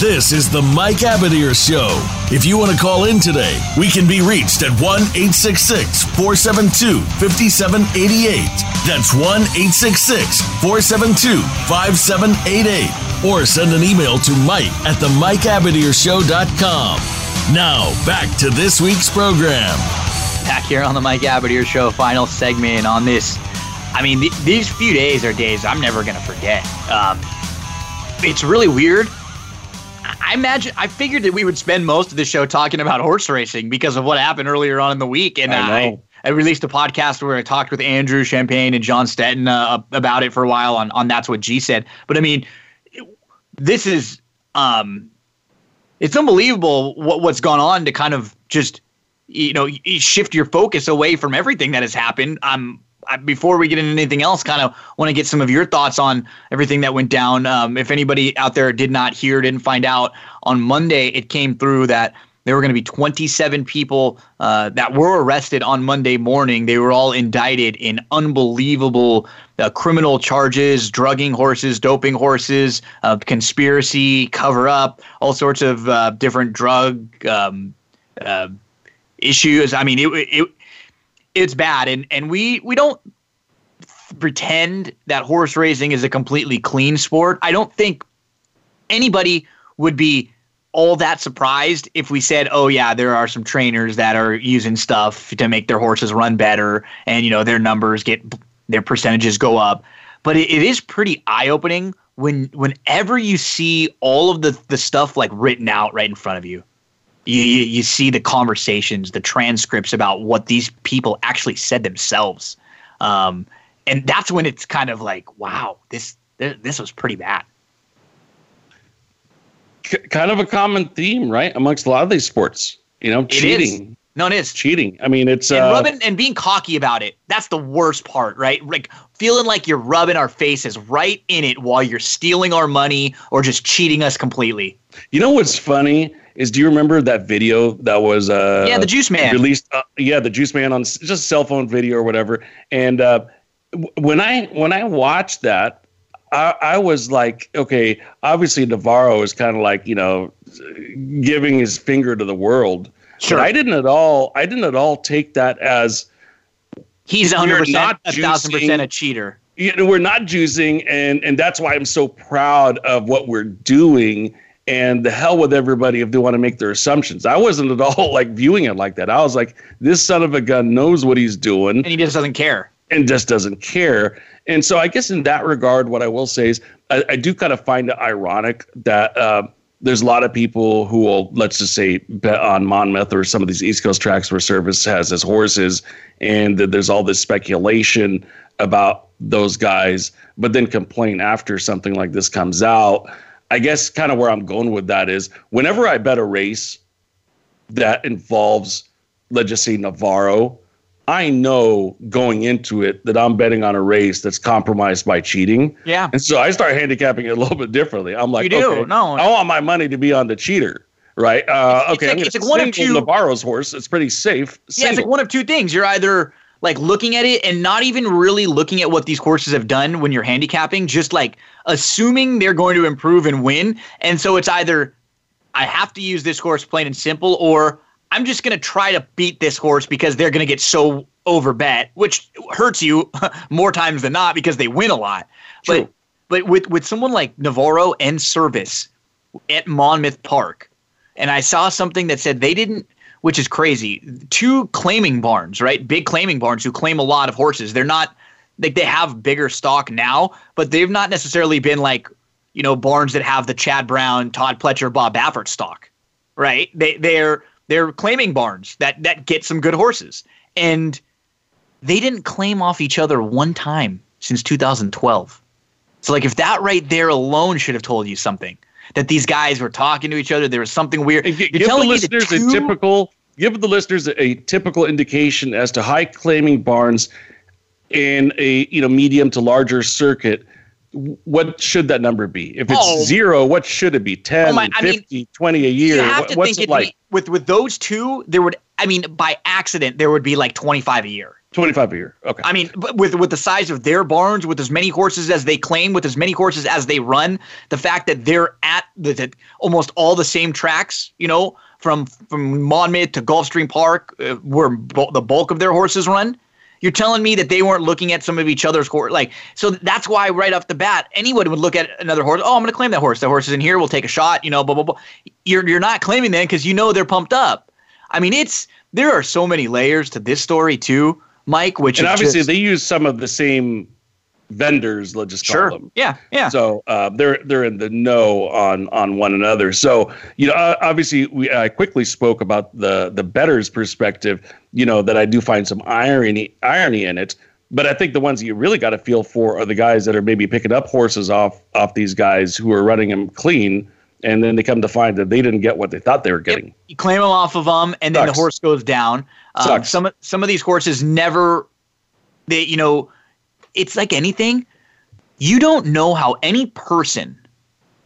This is the Mike Abadir Show. If you want to call in today, we can be reached at 1 866 472 5788. That's 1 866 472 5788. Or send an email to Mike at the Mike Show.com. Now, back to this week's program.
Back here on the Mike Abadir Show, final segment on this. I mean, th- these few days are days I'm never going to forget. Um, it's really weird I imagine I figured that we would spend most of the show talking about horse racing because of what happened earlier on in the week, and I,
I, I
released a podcast where I talked with Andrew Champagne and John Stetton uh, about it for a while on on that's what G said. But I mean, this is um, it's unbelievable what what's gone on to kind of just you know shift your focus away from everything that has happened before we get into anything else, kind of want to get some of your thoughts on everything that went down. Um, if anybody out there did not hear, didn't find out on Monday, it came through that there were going to be 27 people uh, that were arrested on Monday morning. They were all indicted in unbelievable uh, criminal charges, drugging horses, doping horses, uh, conspiracy, cover up, all sorts of uh, different drug. Um, uh, issues. I mean, it, it it's bad, and and we we don't pretend that horse racing is a completely clean sport. I don't think anybody would be all that surprised if we said, "Oh yeah, there are some trainers that are using stuff to make their horses run better, and you know their numbers get their percentages go up." But it, it is pretty eye opening when whenever you see all of the the stuff like written out right in front of you you, you, you see the conversations, the transcripts about what these people actually said themselves. Um, and that's when it's kind of like, wow, this this was pretty bad.
C- kind of a common theme, right, amongst a lot of these sports.
You know,
cheating. No,
it is
cheating. I mean, it's
and uh, rubbing and being cocky about it. That's the worst part, right? Like feeling like you're rubbing our faces right in it while you're stealing our money or just cheating us completely.
You know what's funny is do you remember that video that was
uh yeah the Juice Man released uh,
yeah the Juice Man on just a cell phone video or whatever and uh, when I when I watched that I, I was like okay obviously Navarro is kind of like you know giving his finger to the world sure I didn't at all I didn't at all take that as
he's 100 not a thousand percent a cheater
you know, we're not juicing and and that's why i'm so proud of what we're doing and the hell with everybody if they want to make their assumptions. I wasn't at all like viewing it like that. I was like, this son of a gun knows what he's doing.
And he just doesn't care.
And just doesn't care. And so I guess in that regard, what I will say is I, I do kind of find it ironic that uh, there's a lot of people who will, let's just say, bet on Monmouth or some of these East Coast tracks where Servis has as horses. And that there's all this speculation about those guys, but then complain after something like this comes out I guess kind of where I'm going with that is whenever I bet a race that involves, let's just say Navarro, I know going into it that I'm betting on a race that's compromised by cheating.
Yeah.
And so I start handicapping it a little bit differently. I'm like, you do. Okay, no. I want my money to be on the cheater right? Uh, okay, it's like, I'm it's like one of two Navarro's horse. It's pretty safe. Single.
Yeah, it's like one of two things. You're either like looking at it and not even really looking at what these courses have done when you're handicapping, just like assuming they're going to improve and win. And so it's either I have to use this horse plain and simple, or I'm just going to try to beat this horse because they're going to get so overbet, which hurts you more times than not because they win a lot. True. But but with with someone like Navarro and Servis at Monmouth Park, and I saw something that said they didn't which is crazy. Two claiming barns, right? Big claiming barns who claim a lot of horses. They're not like they have bigger stock now, but they've not necessarily been like, you know, barns that have the Chad Brown, Todd Pletcher, Bob Baffert stock, right? They they're they're claiming barns that that get some good horses. And they didn't claim off each other one time since 2012. So like if that right there alone should have told you something that these guys were talking to each other. There was something weird.
You're give the listeners a typical give the listeners a, a typical indication as to high claiming barns in a you know medium to larger circuit what should that number be? If it's oh. zero, what should it be? 10, oh my, 50, mean, 20 a year?
What, what's it like? Be, with, with those two, there would, I mean, by accident, there would be like 25 a year.
25 a year. Okay. I
mean, with with the size of their barns, with as many horses as they claim, with as many horses as they run, the fact that they're at the, the almost all the same tracks, you know, from from Monmouth to Gulfstream Park, uh, where bo- the bulk of their horses run. You're telling me that they weren't looking at some of each other's horse, like so. That's why right off the bat, anyone would look at another horse. Oh, I'm going to claim that horse. That horse is in here. We'll take a shot. You know, blah blah blah. You're you're not claiming them because you know they're pumped up. I mean, it's there are so many layers to this story too Mike, which
and obviously just, they use some of the same vendors. Let's just
sure.
call
them. Yeah,
yeah.
So
uh, they're they're in the know on on one another. So you know, uh, obviously, we I quickly spoke about the the better's perspective. You know that I do find some irony irony in it. But I think the ones you really got to feel for are the guys that are maybe picking up horses off off these guys who are running them clean and then they come to find that they didn't get what they thought they were getting. Yep.
You claim them off of them, and then Sucks. the horse goes down. Um, some some of these horses never, they you know, it's like anything. You don't know how any person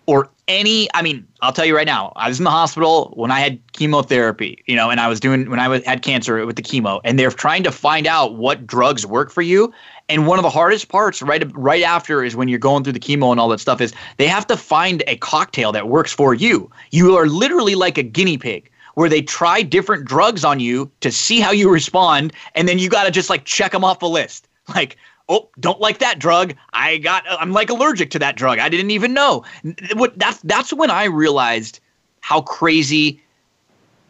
or any i mean i'll tell you right now i was in the hospital when i had chemotherapy you know and i was doing when i was, had cancer with the chemo and they're trying to find out what drugs work for you and one of the hardest parts right right after is when you're going through the chemo and all that stuff is they have to find a cocktail that works for you you are literally like a guinea pig where they try different drugs on you to see how you respond and then you got to just like check them off a list like oh don't like that drug i got i'm like allergic to that drug i didn't even know that's that's when i realized how crazy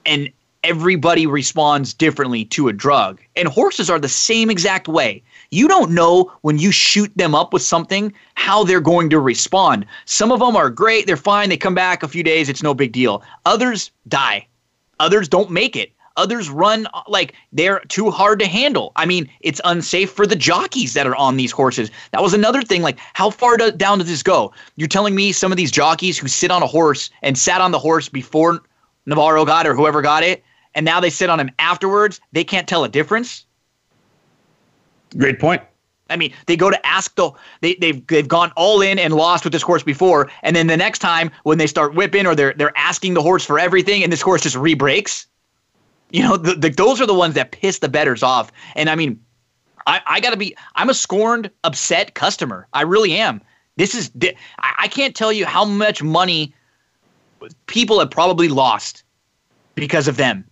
and everybody responds differently to a drug and horses are the same exact way you don't know when you shoot them up with something how they're going to respond some of them are great they're fine they come back a few days it's no big deal others die others don't make it Others run like they're too hard to handle. I mean, it's unsafe for the jockeys that are on these horses. That was another thing. Like, how far do, down does this go? You're telling me some of these jockeys who sit on a horse and sat on the horse before Navarro got it or whoever got it, and now they sit on him afterwards, they can't tell a difference?
Great point.
I mean, they go to ask the they, they've they've gone all in and lost with this horse before, and then the next time when they start whipping or they're they're asking the horse for everything, and this horse just re-breaks. You know, the, the, those are the ones that piss the betters off. And I mean, I, I got to be, I'm a scorned, upset customer. I really am. This is, I can't tell you how much money people have probably lost because of them.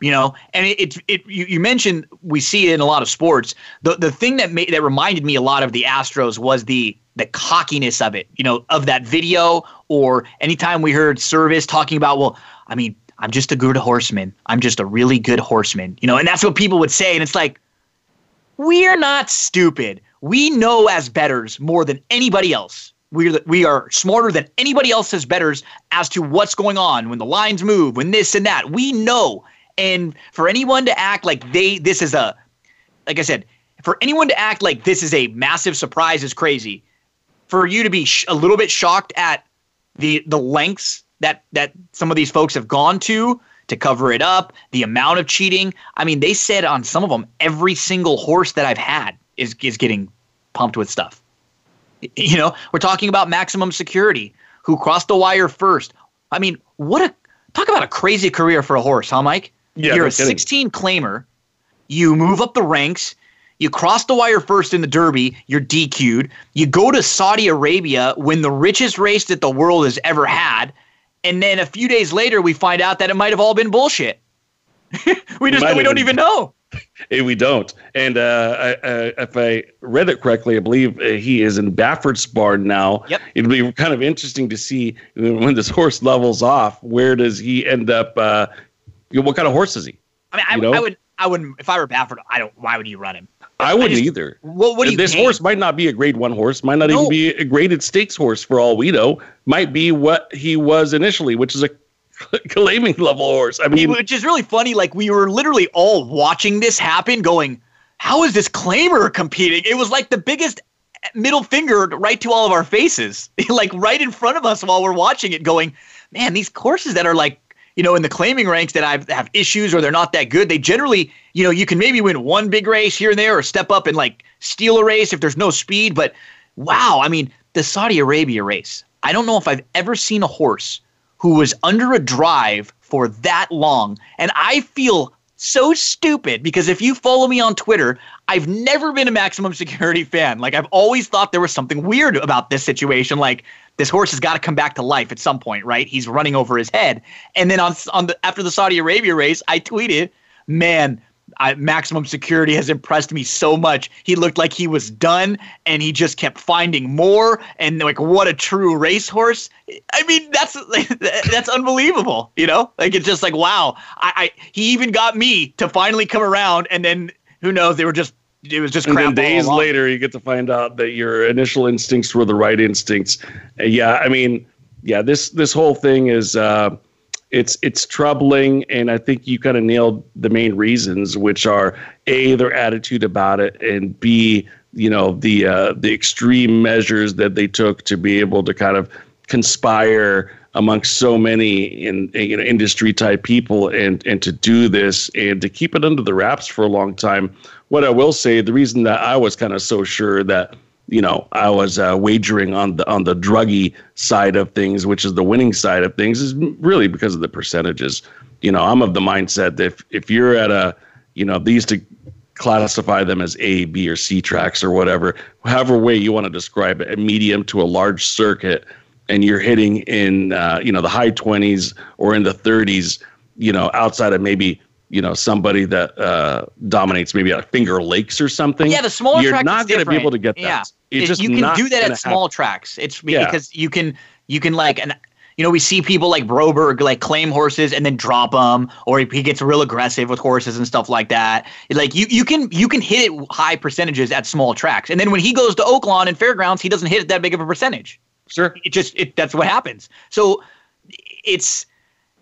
You know, and it, it, it you, you, mentioned we see it in a lot of sports. The the thing that made that reminded me a lot of the Astros was the the cockiness of it. You know, of that video or anytime we heard Servis talking about, well, I mean, I'm just a good horseman. I'm just a really good horseman. You know, and that's what people would say. And it's like, we're not stupid. We know as betters more than anybody else. We're the, we are smarter than anybody else as betters as to what's going on when the lines move, when this and that. We know. And for anyone to act like they this is a like I said, for anyone to act like this is a massive surprise is crazy. For you to be sh- a little bit shocked at the the lengths that that some of these folks have gone to to cover it up, the amount of cheating. I mean, they said on some of them, every single horse that I've had is is getting pumped with stuff. You know, we're talking about maximum security, who crossed the wire first. I mean, what a talk about a crazy career for a horse, huh, Mike?
Yeah,
You're a
kidding.
16 claimer. You move up the ranks. You cross the wire first in the Derby. You're DQ'd. You go to Saudi Arabia, win the richest race that the world has ever had, and then a few days later we find out that it might have all been bullshit. we just we don't even know.
We don't. And uh, I, uh, if I read it correctly, I believe uh, he is in Baffert's barn now. Yep. It'll be kind of interesting to see when this horse levels off. Where does he end up? Uh, what kind of horse is he?
I mean, I, you know? I would, I would, if I were Baffert, I don't. Why would you run him?
I wouldn't I just, either. Well, what do you this paying? horse might not be a grade one horse, might not no. even be a graded stakes horse for all we know. Might be what he was initially, which is a claiming level horse.
I mean, which is really funny. Like we were literally all watching this happen, going, "How is this claimer competing?" It was like the biggest middle finger right to all of our faces, like right in front of us while we're watching it, going, "Man, these courses that are like you know, in the claiming ranks that I've, have issues or they're not that good, they generally, you know, you can maybe win one big race here and there or step up and like steal a race if there's no speed. But wow, I mean, the Saudi Arabia race, I don't know if I've ever seen a horse who was under a drive for that long. And I feel so stupid because if you follow me on Twitter, I've never been a maximum security fan. Like I've always thought there was something weird about this situation. Like this horse has got to come back to life at some point, right? He's running over his head. And then on on the after the Saudi Arabia race, I tweeted, "Man, I, maximum security has impressed me so much. He looked like he was done, and he just kept finding more. And like, what a true racehorse! I mean, that's that's unbelievable. You know, like it's just like wow. I, I he even got me to finally come around, and then who knows? They were just it was just and
Then days later, you get to find out that your initial instincts were the right instincts. Yeah, I mean, yeah, this this whole thing is. Uh, it's it's troubling, and I think you kind of nailed the main reasons, which are a their attitude about it, and b you know the uh, the extreme measures that they took to be able to kind of conspire amongst so many in, you know industry type people and and to do this and to keep it under the wraps for a long time what i will say the reason that i was kind of so sure that you know, I was uh, wagering on the on the druggy side of things, which is the winning side of things, is really because of the percentages. You know, I'm of the mindset that if, if you're at a, you know, they used to classify them as A, B, or C tracks or whatever, however way you want to describe it, a medium to a large circuit, and you're hitting in, uh, you know, the high 20s or in the 30s, you know, outside of maybe you know somebody that uh, dominates maybe at Finger Lakes or something.
Yeah, the
smaller you're not
going
to be able to get that.
Yeah.
It's just
you can do that at small happen. tracks. It's yeah. because you can you can like and you know we see people like Broberg like claim horses and then drop them, or he, he gets real aggressive with horses and stuff like that. Like you you can you can hit it high percentages at small tracks, and then when he goes to Oaklawn and fairgrounds, he doesn't hit it that big of a percentage.
Sure,
it just it that's what happens. So it's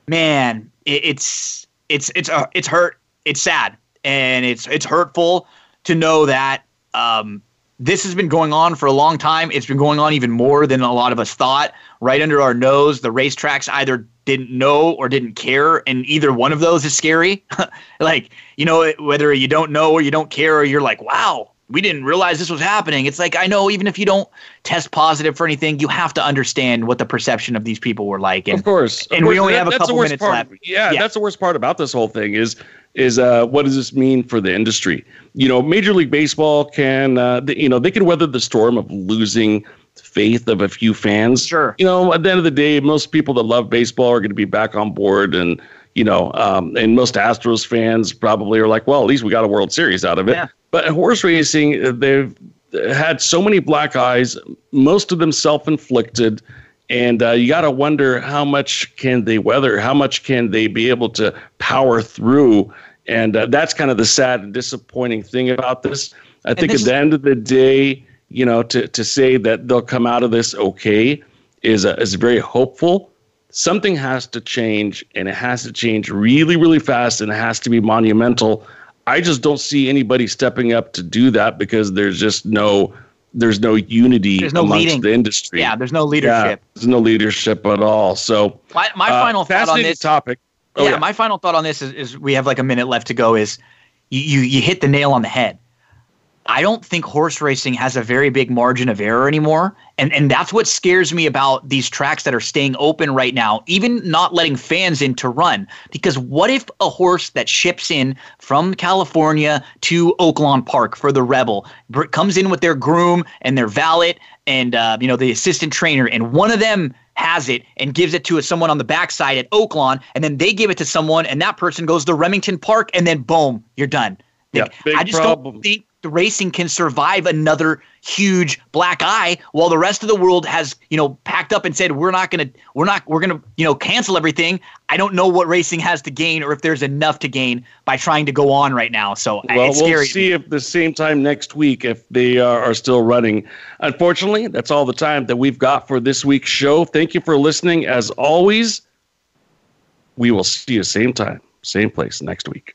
man, it, it's it's it's uh, it's hurt. It's sad and it's it's hurtful to know that um, this has been going on for a long time. It's been going on even more than a lot of us thought. Right under our nose, the racetracks either didn't know or didn't care, and either one of those is scary. like you know, whether you don't know or you don't care, or you're like, wow, we didn't realize this was happening. It's like I know even if you don't test positive for anything, you have to understand what the perception of these people were like.
And, of course,
of and course.
we only
that, have a couple minutes
part.
left.
Yeah, yeah, that's the worst part about this whole thing is is uh, what does this mean for the industry? You know, Major League Baseball can uh, you know they can weather the storm of losing faith of a few fans.
Sure,
you know at the end of the day, most people that love baseball are going to be back on board and you know, um, and most Astros fans probably are like, well, at least we got a World Series out of it. Yeah. But horse racing, uh, they've had so many black eyes, most of them self-inflicted, and uh, you got to wonder how much can they weather, how much can they be able to power through, and uh, that's kind of the sad and disappointing thing about this. I think this- at the end of the day, you know, to to say that they'll come out of this okay is uh, is very hopeful something has to change and it has to change really, really fast and it has to be monumental. I just don't see anybody stepping up to do that because there's just no there's no unity there's no amongst leading. the industry.
Yeah, there's no leadership.
Yeah, there's no leadership at all. So my, my
uh, final thought on this
topic. Oh,
yeah, yeah, my final thought on this is, is we have like a minute left to go. Is you, you you hit the nail on the head. I don't think horse racing has a very big margin of error anymore. And and that's what scares me about these tracks that are staying open right now, even not letting fans in to run. Because what if a horse that ships in from California to Oaklawn Park for the Rebel comes in with their groom and their valet and uh, you know the assistant trainer, and one of them has it and gives it to someone on the backside at Oaklawn, and then they give it to someone, and that person goes to Remington Park, and then boom, you're done. Like, yeah, big I just problem. don't think the racing can survive another huge black eye while the rest of the world has you know packed up and said we're not going to we're not we're going to you know cancel everything i don't know what racing has to gain or if there's enough to gain by trying to go on right now so well, it's scary we'll see if the same time next week if they are, are still running unfortunately that's all the time that we've got for this week's show thank you for listening as always we will see you same time same place next week